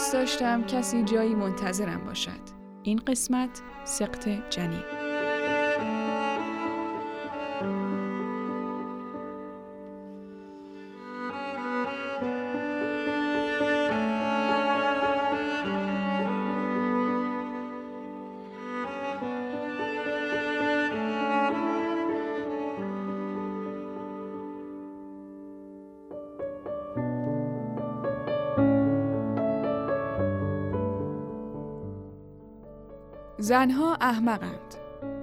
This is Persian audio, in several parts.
دوست داشتم کسی جایی منتظرم باشد. این قسمت سقط جنین. زنها احمقند.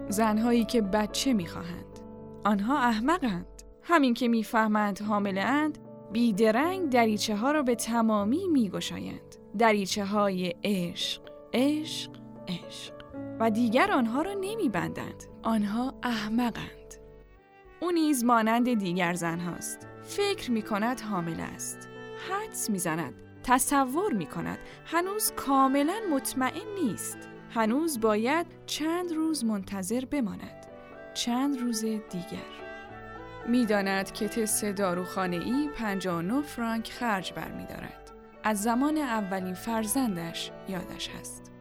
زنهایی که بچه می‌خواهند. آنها احمقند. همین که می‌فهمند حامله اند بیدرنگ دریچه ها را به تمامی میگشایند. دریچه های عشق، عشق، عشق. و دیگر آنها را نمیبندند. آنها احمقند. او نیز مانند دیگر زن هاست. فکر می کند حامله است. حدس می زند. تصور می کند. هنوز کاملا مطمئن نیست. هنوز باید چند روز منتظر بماند. چند روز دیگر. می‌داند که تست داروخانه ای 59 فرانک خرج برمیدارد. از زمان اولین فرزندش یادش هست.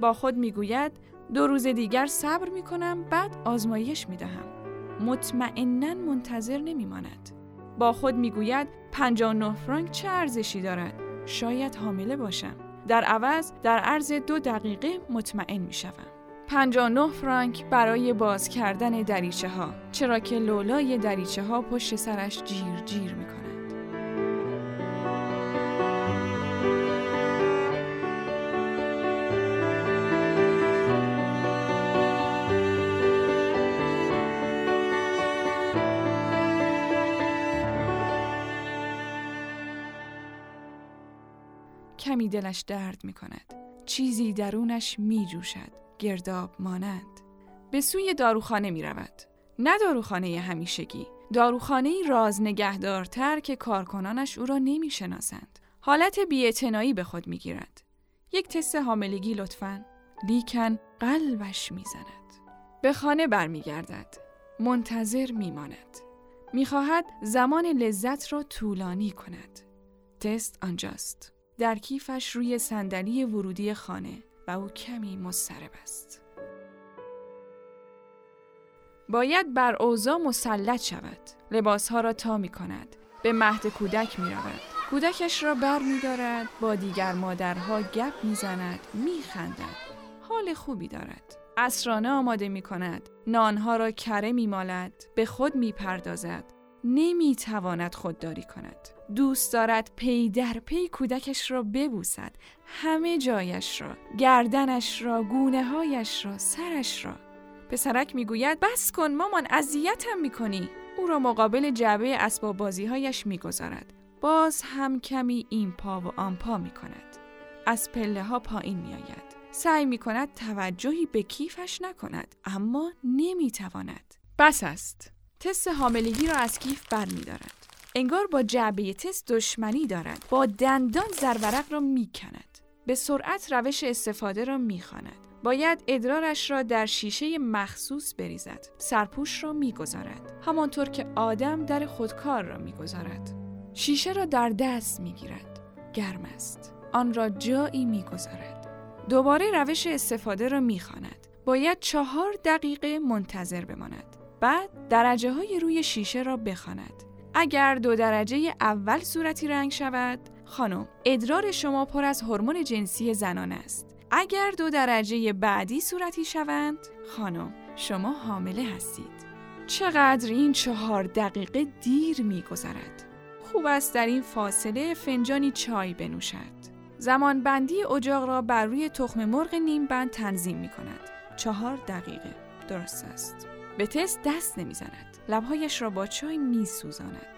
با خود می‌گوید دو روز دیگر صبر می کنم بعد آزمایش می دهم. مطمئنا منتظر نمی ماند. با خود می گوید 59 فرانک چه ارزشی دارد؟ شاید حامله باشم. در عوض در عرض دو دقیقه مطمئن می شوم. 59 فرانک برای باز کردن دریچه ها چرا که لولای دریچه ها پشت سرش جیر جیر می کند. کمی دلش درد می کند. چیزی درونش می جوشد. گرداب مانند. به سوی داروخانه می رود. نه داروخانه همیشگی. داروخانه راز نگهدارتر که کارکنانش او را نمی شناسند. حالت بیعتنایی به خود می گیرد. یک تست حاملگی لطفاً. لیکن قلبش می زند. به خانه برمیگردد. منتظر می ماند. می خواهد زمان لذت را طولانی کند. تست آنجاست. در کیفش روی صندلی ورودی خانه و او کمی مضطرب است. باید بر اوضاع مسلط شود. لباسها را تا می کند. به مهد کودک می رود. کودکش را بر می دارد. با دیگر مادرها گپ می زند. می خندد. حال خوبی دارد. اسرانه آماده می کند. نانها را کره می مالد. به خود می پردازد. نمی تواند خودداری کند. دوست دارد پی در پی کودکش را ببوسد. همه جایش را، گردنش را، گونه هایش را، سرش را. پسرک می‌گوید بس کن مامان اذیتم می‌کنی. او را مقابل جعبه اسباب بازی هایش می‌گذارد. باز هم کمی این پا و آن پا می کند. از پله ها پایین می آید. سعی می کند توجهی به کیفش نکند اما نمی تواند. بس است. تست حاملگی را از کیف بر می دارد. انگار با جعبه تست دشمنی دارد. با دندان زرورق را می کند. به سرعت روش استفاده را می خاند. باید ادرارش را در شیشه مخصوص بریزد. سرپوش را می‌گذارد. همانطور که آدم در خودکار را می‌گذارد. شیشه را در دست می‌گیرد. گرم است. آن را جایی می‌گذارد. دوباره روش استفاده را می‌خواند. باید چهار دقیقه منتظر بماند. بعد درجه های روی شیشه را بخواند. اگر دو درجه اول صورتی رنگ شود، خانم، ادرار شما پر از هورمون جنسی زنان است. اگر دو درجه بعدی صورتی شوند، خانم، شما حامله هستید. چقدر این چهار دقیقه دیر میگذرد. خوب است در این فاصله فنجانی چای بنوشد. زمان بندی اجاق را بر روی تخم مرغ نیم بند تنظیم می کند. چهار دقیقه. درست است. به تست دست نمی‌زند. لبهایش را با چای می سوزاند.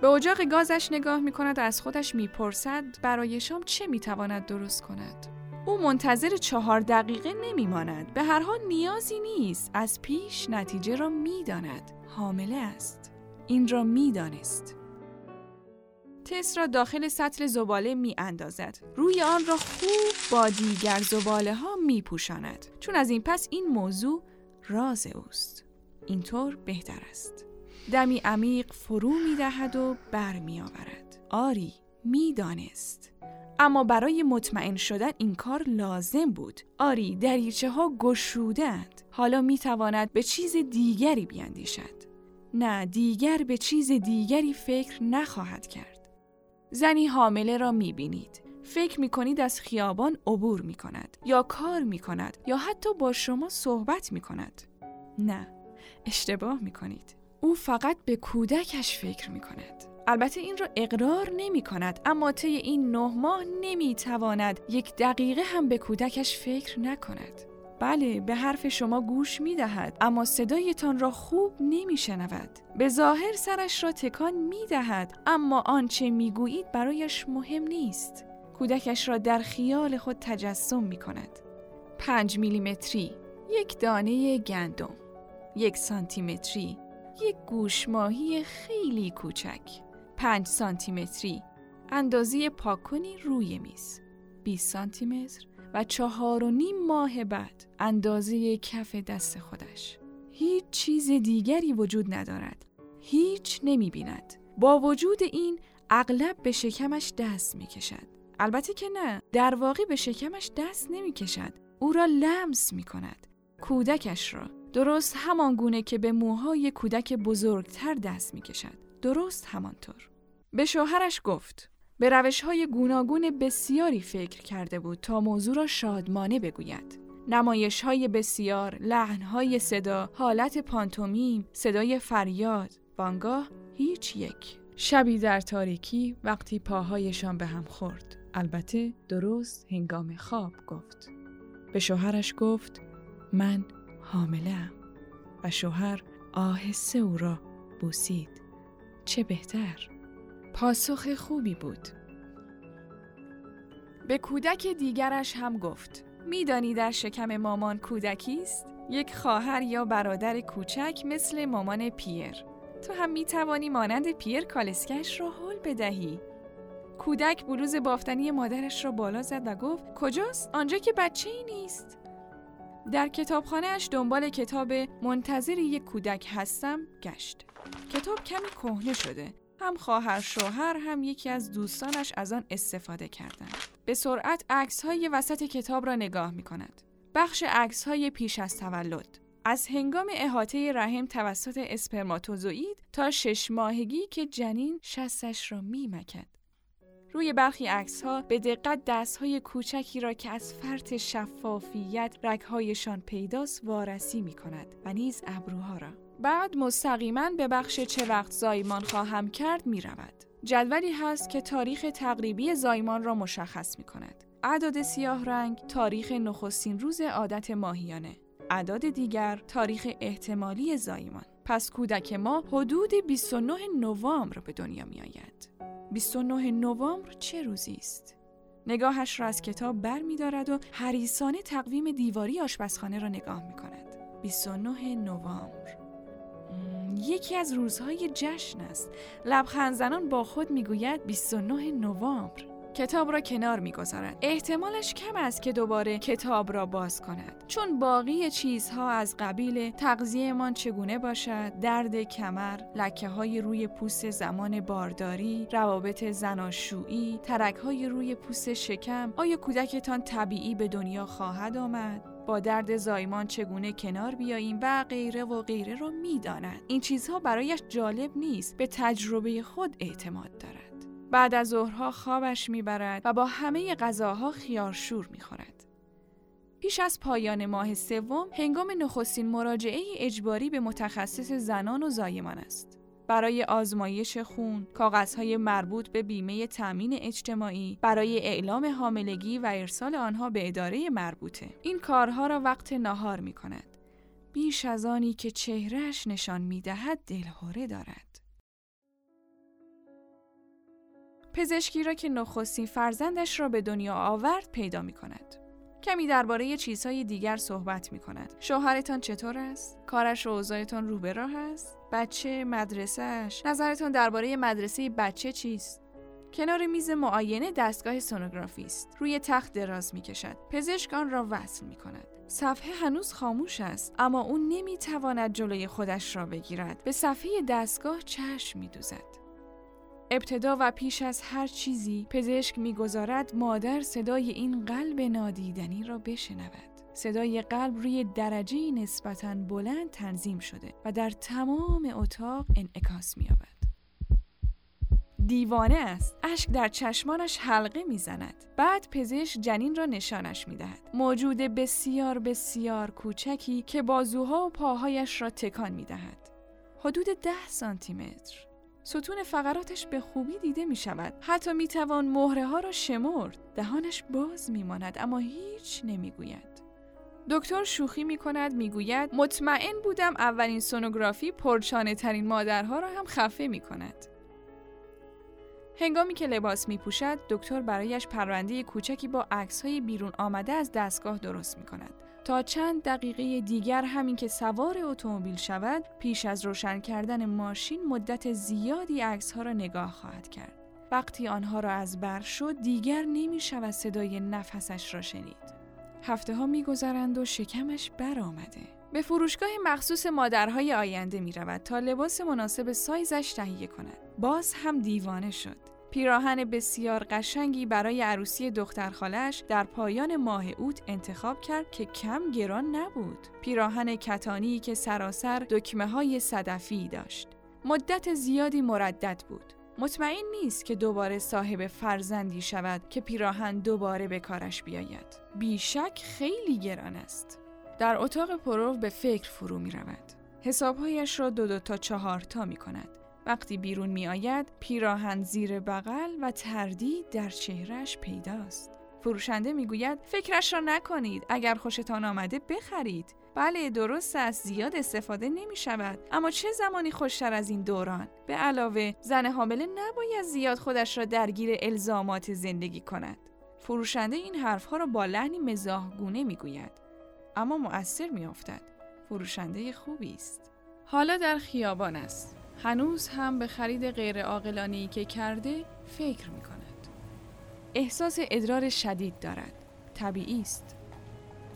به اجاق گازش نگاه می کند و از خودش می پرسد برای شام چه می تواند درست کند. او منتظر چهار دقیقه نمی ماند. به هر حال نیازی نیست. از پیش نتیجه را می داند. حامله است. این را می دانست. تست را داخل سطل زباله می اندازد. روی آن را خوب با دیگر زباله ها می پوشاند. چون از این پس این موضوع راز اوست. اینطور بهتر است. دمی عمیق فرو می دهد و بر می آورد. آری می دانست. اما برای مطمئن شدن این کار لازم بود. آری دریچه ها گشودند. حالا می تواند به چیز دیگری بیاندیشد. نه دیگر به چیز دیگری فکر نخواهد کرد. زنی حامله را می بینید. فکر می کنید از خیابان عبور می کند یا کار می کند یا حتی با شما صحبت می کند. نه اشتباه می کنید. او فقط به کودکش فکر می کند. البته این را اقرار نمی کند اما طی این نه ماه نمی تواند یک دقیقه هم به کودکش فکر نکند. بله به حرف شما گوش می دهد اما صدایتان را خوب نمی شنود. به ظاهر سرش را تکان می دهد اما آنچه می گویید برایش مهم نیست. کودکش را در خیال خود تجسم می کند. پنج میلیمتری یک دانه گندم یک سانتیمتری یک گوشماهی خیلی کوچک. پنج سانتیمتری اندازه پاکنی روی میز. 20 سانتی متر و چهار و نیم ماه بعد اندازه کف دست خودش. هیچ چیز دیگری وجود ندارد. هیچ نمی بیند با وجود این اغلب به شکمش دست می کشد البته که نه. در واقع به شکمش دست نمی کشد او را لمس می کند کودکش را. درست همان گونه که به موهای کودک بزرگتر دست می کشد درست همانطور. به شوهرش گفت. به روش های گوناگون بسیاری فکر کرده بود تا موضوع را شادمانه بگوید. نمایش های بسیار، لحن های صدا، حالت پانتومیم، صدای فریاد، بانگاه هیچ یک. شبی در تاریکی وقتی پاهایشان به هم خورد. البته درست هنگام خواب گفت. به شوهرش گفت من حامله و شوهر آهسته او را بوسید. چه بهتر؟ پاسخ خوبی بود. به کودک دیگرش هم گفت میدانی در شکم مامان کودکی است یک خواهر یا برادر کوچک مثل مامان پیر تو هم می توانی مانند پیر کالسکش را حل بدهی. کودک بلوز بافتنی مادرش را بالا زد و گفت کجاست؟ آنجا که بچه ای نیست. در کتابخانهاش دنبال کتاب منتظر یک کودک هستم گشت. کتاب کمی کهنه شده. هم خواهر شوهر هم یکی از دوستانش از آن استفاده کردند. به سرعت عکس های وسط کتاب را نگاه می کند. بخش عکس های پیش از تولد. از هنگام احاطه رحم توسط اسپرماتوزوئید تا شش ماهگی که جنین شستش را می مکد. روی برخی عکس ها به دقت دست های کوچکی را که از فرط شفافیت رگهایشان پیداست وارسی می کند و نیز ابروها را. بعد مستقیما به بخش چه وقت زایمان خواهم کرد می رود. جدولی هست که تاریخ تقریبی زایمان را مشخص می کند. اعداد سیاه رنگ تاریخ نخستین روز عادت ماهیانه. اعداد دیگر تاریخ احتمالی زایمان. پس کودک ما حدود 29 نوامبر به دنیا می آید. 29 نوامبر چه روزی است؟ نگاهش را از کتاب بر می دارد و حریسانه تقویم دیواری آشپزخانه را نگاه می کند. 29 نوامبر یکی از روزهای جشن است لبخند زنان با خود می‌گوید 29 نوامبر کتاب را کنار می‌گذارد. احتمالش کم است که دوباره کتاب را باز کند. چون باقی چیزها از قبیل تغذیهمان چگونه باشد؟ درد کمر لکه های روی پوست زمان بارداری روابط زناشویی ترک های روی پوست شکم. آیا کودکتان طبیعی به دنیا خواهد آمد؟ با درد زایمان چگونه کنار بیاییم و غیره و غیره رو می‌داند. این چیزها برایش جالب نیست. به تجربه خود اعتماد دارد. بعد از ظهرها خوابش می‌برد و با همه غذاها خیارشور می‌خورد پیش از پایان ماه سوم هنگام نخستین مراجعه اجباری به متخصص زنان و زایمان است برای آزمایش خون، کاغذهای مربوط به بیمه تأمین اجتماعی، برای اعلام حاملگی و ارسال آنها به اداره مربوطه. این کارها را وقت نهار می کند. بیش از آنی که چهرهش نشان می دهد دلهوره دارد. پزشکی را که نخستین فرزندش را به دنیا آورد پیدا می کند. کمی درباره چیزهای دیگر صحبت می کند. شوهرتان چطور است؟ کارش و اوضاعتان رو به راه است؟ بچه مدرسهش نظرتون درباره مدرسه بچه چیست کنار میز معاینه دستگاه سونوگرافی است روی تخت دراز می کشد پزشک آن را وصل می کند صفحه هنوز خاموش است اما او نمی تواند جلوی خودش را بگیرد به صفحه دستگاه چشم می دوزد ابتدا و پیش از هر چیزی پزشک می‌گذارد مادر صدای این قلب نادیدنی را بشنود. صدای قلب روی درجه نسبتاً بلند تنظیم شده و در تمام اتاق انعکاس می‌یابد. دیوانه است. اشک در چشمانش حلقه می‌زند. بعد پزشک جنین را نشانش می‌دهد. موجود بسیار بسیار کوچکی که بازوها و پاهایش را تکان می‌دهد. حدود ده سانتی متر. ستون فقراتش به خوبی دیده می شود. حتی می توان مهره ها را شمرد. دهانش باز می ماند اما هیچ نمی گوید. دکتر شوخی می کند می گوید مطمئن بودم اولین سونوگرافی پرچانه ترین مادرها را هم خفه می کند. هنگامی که لباس می پوشد، دکتر برایش پرونده کوچکی با عکس های بیرون آمده از دستگاه درست می کند. تا چند دقیقه دیگر همین که سوار اتومبیل شود، پیش از روشن کردن ماشین مدت زیادی عکس ها را نگاه خواهد کرد. وقتی آنها را از بر شد، دیگر نمی شود صدای نفسش را شنید. هفته ها می گذرند و شکمش برآمده. به فروشگاه مخصوص مادرهای آینده می رود تا لباس مناسب سایزش تهیه کند. باز هم دیوانه شد. پیراهن بسیار قشنگی برای عروسی دختر خالش در پایان ماه اوت انتخاب کرد که کم گران نبود. پیراهن کتانی که سراسر دکمه های صدفی داشت. مدت زیادی مردد بود. مطمئن نیست که دوباره صاحب فرزندی شود که پیراهن دوباره به کارش بیاید. بیشک خیلی گران است. در اتاق پرو به فکر فرو می رود. حسابهایش را دو دو تا چهار تا می کند. وقتی بیرون می آید پیراهن زیر بغل و تردید در چهرش پیداست. فروشنده می گوید فکرش را نکنید. اگر خوشتان آمده بخرید. بله درست است. زیاد استفاده نمی شود اما چه زمانی خوشتر از این دوران؟ به علاوه زن حامله نباید زیاد خودش را درگیر الزامات زندگی کند. فروشنده این حرفها را با لحنی مزاحگونه می گوید اما مؤثر می افتد فروشنده خوبی است. حالا در خیابان است. هنوز هم به خرید غیر که کرده فکر می کند. احساس ادرار شدید دارد. طبیعی است.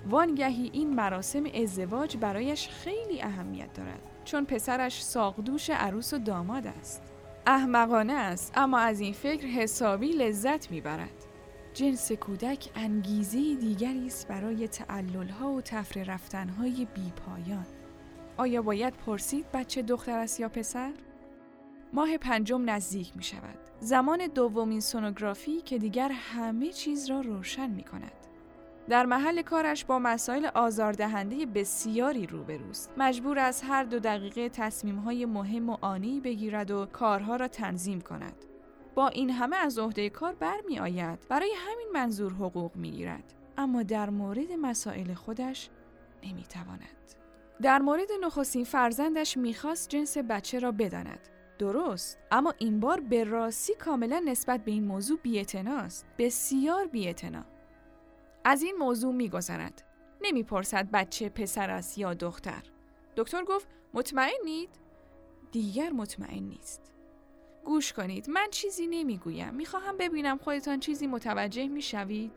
وانگهی این مراسم ازدواج برایش خیلی اهمیت دارد چون پسرش ساقدوش عروس و داماد است. احمقانه است اما از این فکر حسابی لذت می‌برد. جنس کودک انگیزه دیگری است برای تعللها و تفره رفتنهای بیپایان. آیا باید پرسید بچه دختر است یا پسر؟ ماه پنجم نزدیک می شود. زمان دومین سونوگرافی که دیگر همه چیز را روشن می کند. در محل کارش با مسائل آزاردهنده بسیاری روبروست. مجبور از هر دو دقیقه تصمیمهای مهم و آنی بگیرد و کارها را تنظیم کند. با این همه از عهده کار برمی آید. برای همین منظور حقوق می گیرد. اما در مورد مسائل خودش نمی تواند. در مورد نخستین فرزندش می‌خواست جنس بچه را بداند. درست اما این بار به راستی کاملا نسبت به این موضوع بی‌اعتناست. بسیار بی‌اعتنا. از این موضوع میگذرد. نمی‌پرسد بچه پسر است یا دختر. دکتر گفت مطمئنید؟ دیگر مطمئن نیست. گوش کنید من چیزی نمی‌گویم. می‌خواهم ببینم خودتان چیزی متوجه می‌شوید؟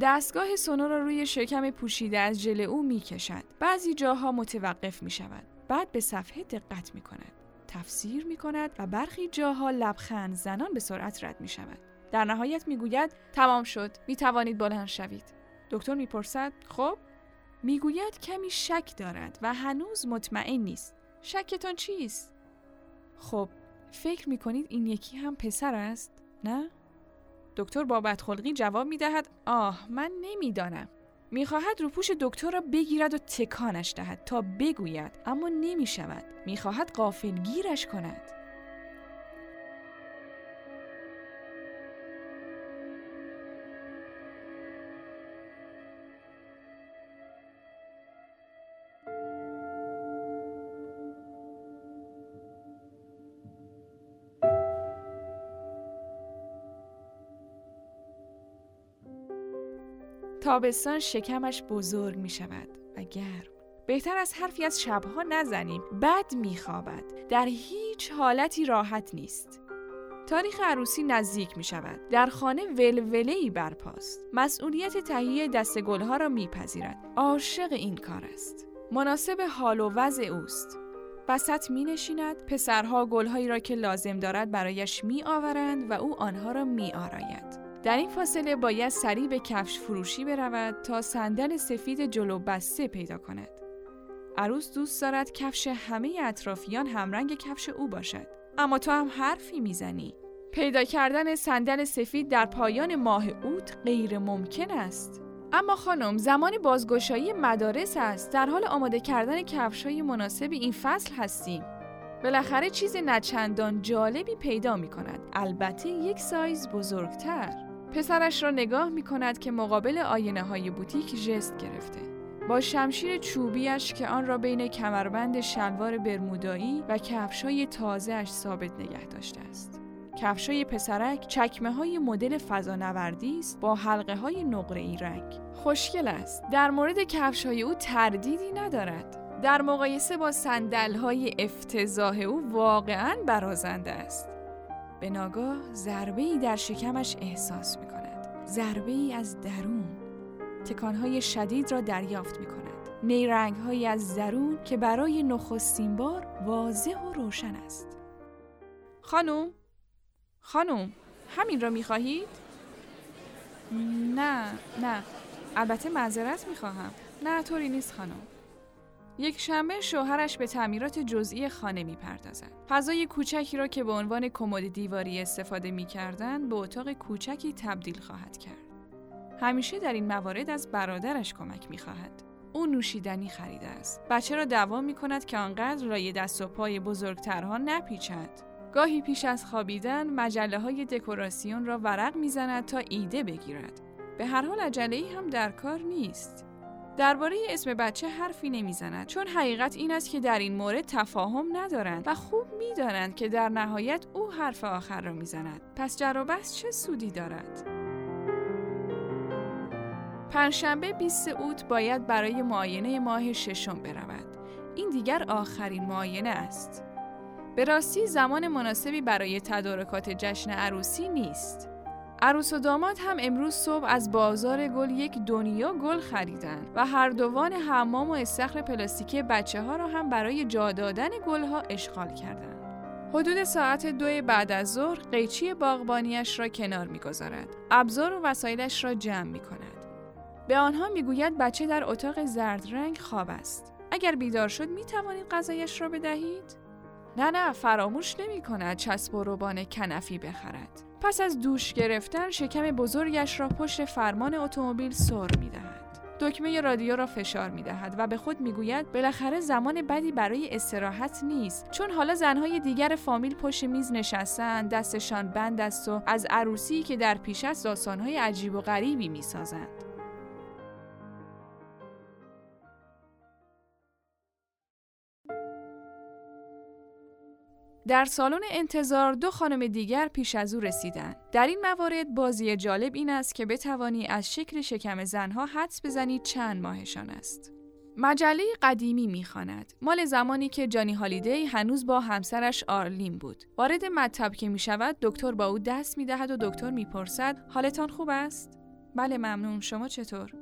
دستگاه سونو را روی شکم پوشیده از ژل او می کشد. بعضی جاها متوقف می شود. بعد به صفحه دقت می کند. تفسیر می کند و برخی جاها لبخند زنان به سرعت رد می شود. در نهایت می گوید تمام شد. می توانید بلند شوید. دکتر می پرسد خب؟ می گوید کمی شک دارد و هنوز مطمئن نیست. شکتان چیست؟ خب فکر می کنید این یکی هم پسر است؟ نه؟ دکتر با بدخلقی جواب می دهد آه من نمی‌دانم. می‌خواهد روپوش دکتر را بگیرد و تکانش دهد تا بگوید اما نمی شود. می‌خواهد قافلگیرش کند. تابستان شکمش بزرگ می شود و گرم. بهتر از حرفی از شبها نزنیم بد میخوابد در هیچ حالتی راحت نیست تاریخ عروسی نزدیک می شود. در خانه ولوله ای برپاست. مسئولیت تهیه دست گلها را میپذیرد. عاشق این کار است. مناسب حال و وضع اوست. وسط می نشیند پسرها گلهایی را که لازم دارد برایش می آورند و او آنها را می آراید. در این فاصله باید سریع به کفش فروشی برود تا صندل سفید جلو بسته پیدا کند. عروس دوست دارد کفش همه اطرافیان همرنگ کفش او باشد. اما تو هم حرفی می‌زنی. پیدا کردن صندل سفید در پایان ماه اوت غیر ممکن است. اما خانم زمان بازگشایی مدارس است در حال آماده کردن کفش های مناسب این فصل هستیم بالاخره چیز نچندان جالبی پیدا می کند البته یک سایز بزرگتر پسرش را نگاه می کند که مقابل آینه های بوتیک جست گرفته با شمشیر چوبیش که آن را بین کمربند شلوار برمودایی و کفش های تازه ثابت نگه داشته است کفشای پسرک چکمه های مدل فضانوردی است با حلقه های نقره ای رنگ. خوشگل است. در مورد کفش های او تردیدی ندارد. در مقایسه با سندل های افتضاح او واقعا برازنده است. به ناگاه ضربه ای در شکمش احساس می کند. ضربه ای از درون. های شدید را دریافت می کند. نیرنگ های از درون که برای نخستین بار واضح و روشن است. خانم خانم همین را می‌خواهید؟ نه نه البته معذرت می‌خواهم نه طوری نیست خانم یک شنبه شوهرش به تعمیرات جزئی خانه می‌پردازد. فضای کوچکی را که به عنوان کمد دیواری استفاده می‌کردند به اتاق کوچکی تبدیل خواهد کرد. همیشه در این موارد از برادرش کمک می‌خواهد. او نوشیدنی خریده است. بچه را دوام می کند که آنقدر رای دست و پای بزرگترها نپیچد. گاهی پیش از خوابیدن مجله های دکوراسیون را ورق می‌زند تا ایده بگیرد. به هر حال عجله هم در کار نیست. درباره اسم بچه حرفی نمی‌زند چون حقیقت این است که در این مورد تفاهم ندارند و خوب می‌دانند که در نهایت او حرف آخر را می‌زند. پس جر چه سودی دارد؟ پنجشنبه 20 اوت باید برای معاینه ماه ششم برود. این دیگر آخرین معاینه است. به راستی زمان مناسبی برای تدارکات جشن عروسی نیست. عروس و داماد هم امروز صبح از بازار گل یک دنیا گل خریدن و هر دوان حمام و استخر پلاستیکی بچه ها را هم برای جا دادن گل ها اشغال کردند. حدود ساعت دو بعد از ظهر قیچی باغبانیش را کنار می‌گذارد. ابزار و وسایلش را جمع می کند. به آنها می‌گوید بچه در اتاق زرد رنگ خواب است. اگر بیدار شد می توانید غذایش را بدهید؟ نه نه فراموش نمی کند چسب و روبان کنفی بخرد. پس از دوش گرفتن شکم بزرگش را پشت فرمان اتومبیل سر می دهد. دکمه رادیو را فشار می دهد و به خود می گوید بالاخره زمان بدی برای استراحت نیست چون حالا زنهای دیگر فامیل پشت میز نشستن دستشان بند است و از عروسی که در پیش است داستانهای عجیب و غریبی می سازند. در سالن انتظار دو خانم دیگر پیش از او رسیدند. در این موارد بازی جالب این است که بتوانی از شکل شکم زنها حدس بزنی چند ماهشان است. مجله قدیمی می‌خواند. مال زمانی که جانی هالیدی هنوز با همسرش آرلین بود. وارد مطب که می شود دکتر با او دست می دهد و دکتر می‌پرسد حالتان خوب است؟ بله ممنون شما چطور؟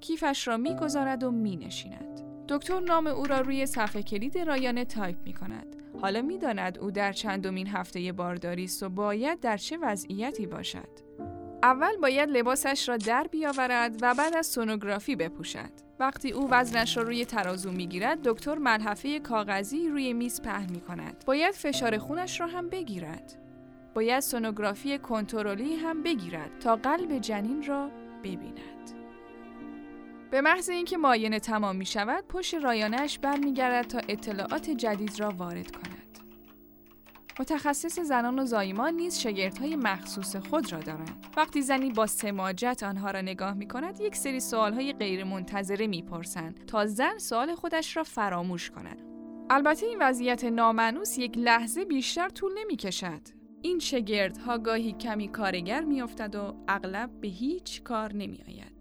کیفش را می‌گذارد و می نشیند. دکتر نام او را روی صفحه کلید رایانه تایپ می کند. حالا می‌داند او در چندمین هفته بارداری است و باید در چه وضعیتی باشد. اول باید لباسش را در بیاورد و بعد از سونوگرافی بپوشد. وقتی او وزنش را روی ترازو می‌گیرد دکتر ملحفه کاغذی روی میز پهن می کند. باید فشار خونش را هم بگیرد. باید سونوگرافی کنترلی هم بگیرد تا قلب جنین را ببیند. به محض اینکه معاینه تمام می شود پشت رایانش برمیگردد تا اطلاعات جدید را وارد کند. متخصص زنان و زایمان نیز شگردهای مخصوص خود را دارند. وقتی زنی با سماجت آنها را نگاه می کند یک سری سوالهای می پرسند تا زن سوال خودش را فراموش کند. البته این وضعیت نامنوس یک لحظه بیشتر طول نمی کشد این شگردها گاهی کمی کارگر می افتد و اغلب به هیچ کار نمی آید.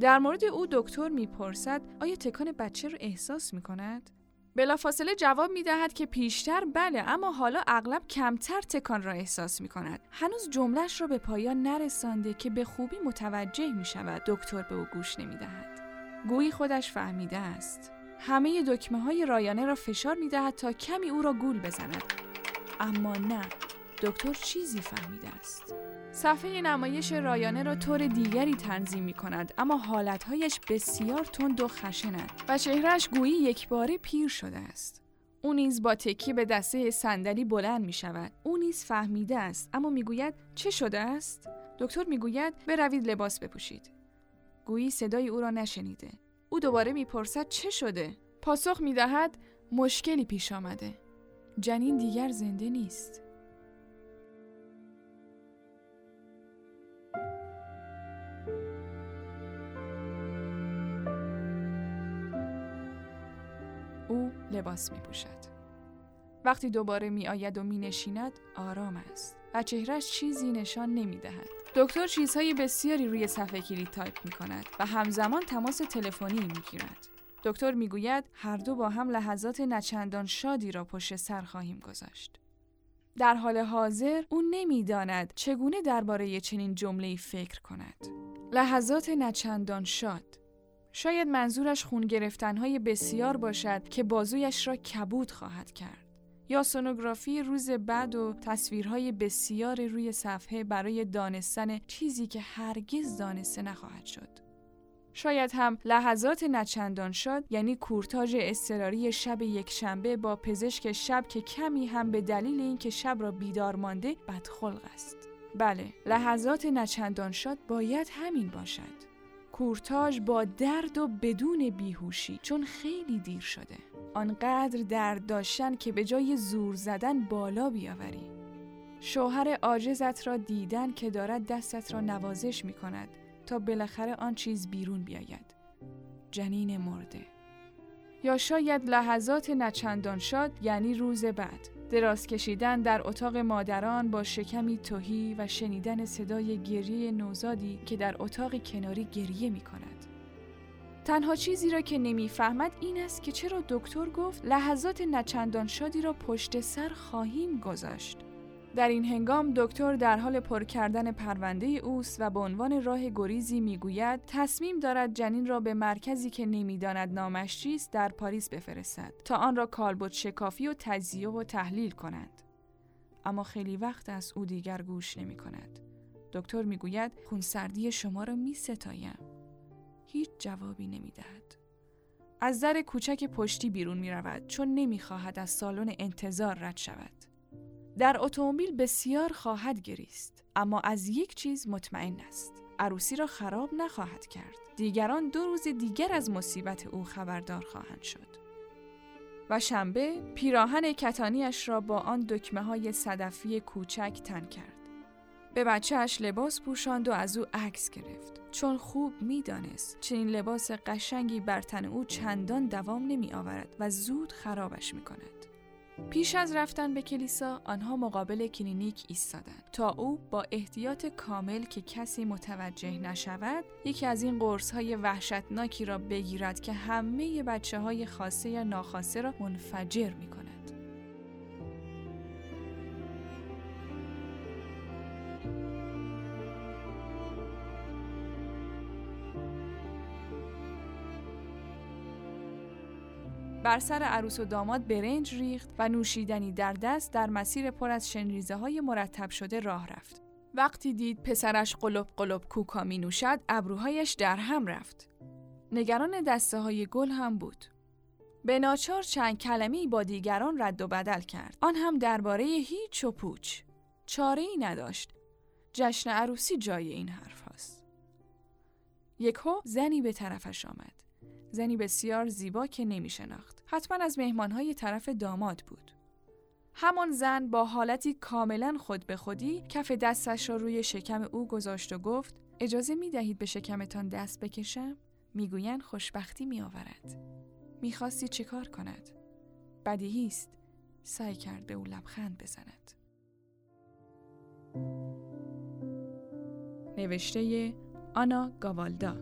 در مورد او دکتر می‌پرسد آیا تکان بچه را احساس می کند؟ بلافاصله جواب می دهد که پیشتر بله اما حالا اغلب کمتر تکان را احساس می کند. هنوز جملش را به پایان نرسانده که به خوبی متوجه می شود دکتر به او گوش نمی دهد. گویی خودش فهمیده است همه دکمه های رایانه را فشار می دهد تا کمی او را گول بزند اما نه دکتر چیزی فهمیده است صفحه نمایش رایانه را طور دیگری تنظیم می کند اما حالتهایش بسیار تند و خشنند و چهرش گویی یک باره پیر شده است او نیز با تکی به دسته صندلی بلند می شود. او نیز فهمیده است اما می‌گوید چه شده است؟ دکتر می‌گوید بروید لباس بپوشید. گویی صدای او را نشنیده. او دوباره می‌پرسد چه شده؟ پاسخ می‌دهد مشکلی پیش آمده. جنین دیگر زنده نیست. او لباس می پوشد. وقتی دوباره می آید و می نشیند آرام است و چهرش چیزی نشان نمی دهد. دکتر چیزهای بسیاری روی صفحه کلید تایپ می کند و همزمان تماس تلفنی می گیرد. دکتر می گوید هر دو با هم لحظات نچندان شادی را پشت سر خواهیم گذاشت. در حال حاضر او نمی‌داند چگونه درباره چنین جمله‌ای فکر کند. لحظات نچندان شاد شاید منظورش خون گرفتنهای بسیار باشد که بازویش را کبود خواهد کرد. یا سونوگرافی روز بعد و تصویرهای بسیار روی صفحه برای دانستن چیزی که هرگز دانسته نخواهد شد. شاید هم لحظات نچندان شد یعنی کورتاژ اضطراری شب یک شنبه با پزشک شب که کمی هم به دلیل اینکه شب را بیدار مانده بدخلق است. بله، لحظات نچندان شد باید همین باشد. کورتاژ با درد و بدون بیهوشی چون خیلی دیر شده. آنقدر درد داشتن که به جای زور زدن بالا بیاوری. شوهر عاجزت را دیدن که دارد دستت را نوازش می کند تا بالاخره آن چیز بیرون بیاید. جنین مرده. یا شاید لحظات نچندان شاد یعنی روز بعد. دراز کشیدن در اتاق مادران با شکمی توهی و شنیدن صدای گریه نوزادی که در اتاق کناری گریه می کند. تنها چیزی را که نمی‌فهمد این است که چرا دکتر گفت لحظات نچندان شادی را پشت سر خواهیم گذاشت. در این هنگام دکتر در حال پر کردن پرونده اوست و به عنوان راه گریزی می‌گوید تصمیم دارد جنین را به مرکزی که نمی‌داند نامش چیست در پاریس بفرستد تا آن را کالبد شکافی و تجزیه و تحلیل کنند اما خیلی وقت از او دیگر گوش نمی کند. دکتر می‌گوید خونسردی شما را می ستایم. هیچ جوابی نمی دهد. از در کوچک پشتی بیرون می رود چون نمی خواهد از سالن انتظار رد شود. در اتومبیل بسیار خواهد گریست اما از یک چیز مطمئن است عروسی را خراب نخواهد کرد. دیگران دو روز دیگر از مصیبت او خبردار خواهند شد. و شنبه پیراهن کتانیش را با آن دکمه های صدفی کوچک تن کرد. به بچهش لباس پوشاند و از او عکس گرفت. چون خوب می‌دانست چنین لباس قشنگی بر تن او چندان دوام نمی آورد و زود خرابش می کند. پیش از رفتن به کلیسا آنها مقابل کلینیک ایستادند تا او با احتیاط کامل که کسی متوجه نشود یکی از این قرص های وحشتناکی را بگیرد که همه بچه های خاصه یا ناخواسته را منفجر می کند. بر سر عروس و داماد برنج ریخت و نوشیدنی در دست در مسیر پر از شنریزه های مرتب شده راه رفت. وقتی دید پسرش قلب قلب کوکا می نوشد ابروهایش در هم رفت. نگران دسته های گل هم بود. به ناچار چند کلمه‌ای با دیگران رد و بدل کرد. آن هم درباره هیچ و پوچ. چاره ای نداشت. جشن عروسی جای این حرف هاست. یکو زنی به طرفش آمد. زنی بسیار زیبا که نمی شناخت. حتما از مهمانهای طرف داماد بود. همان زن با حالتی کاملا خود به خودی کف دستش را روی شکم او گذاشت و گفت اجازه می دهید به شکمتان دست بکشم؟ می‌گویند خوشبختی می آورد. می‌خواستی چه کار کند؟ بدیهی است. سعی کرد به او لبخند بزند. نوشته آنا گاوالدا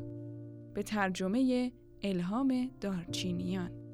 به ترجمه الهام دارچینیان.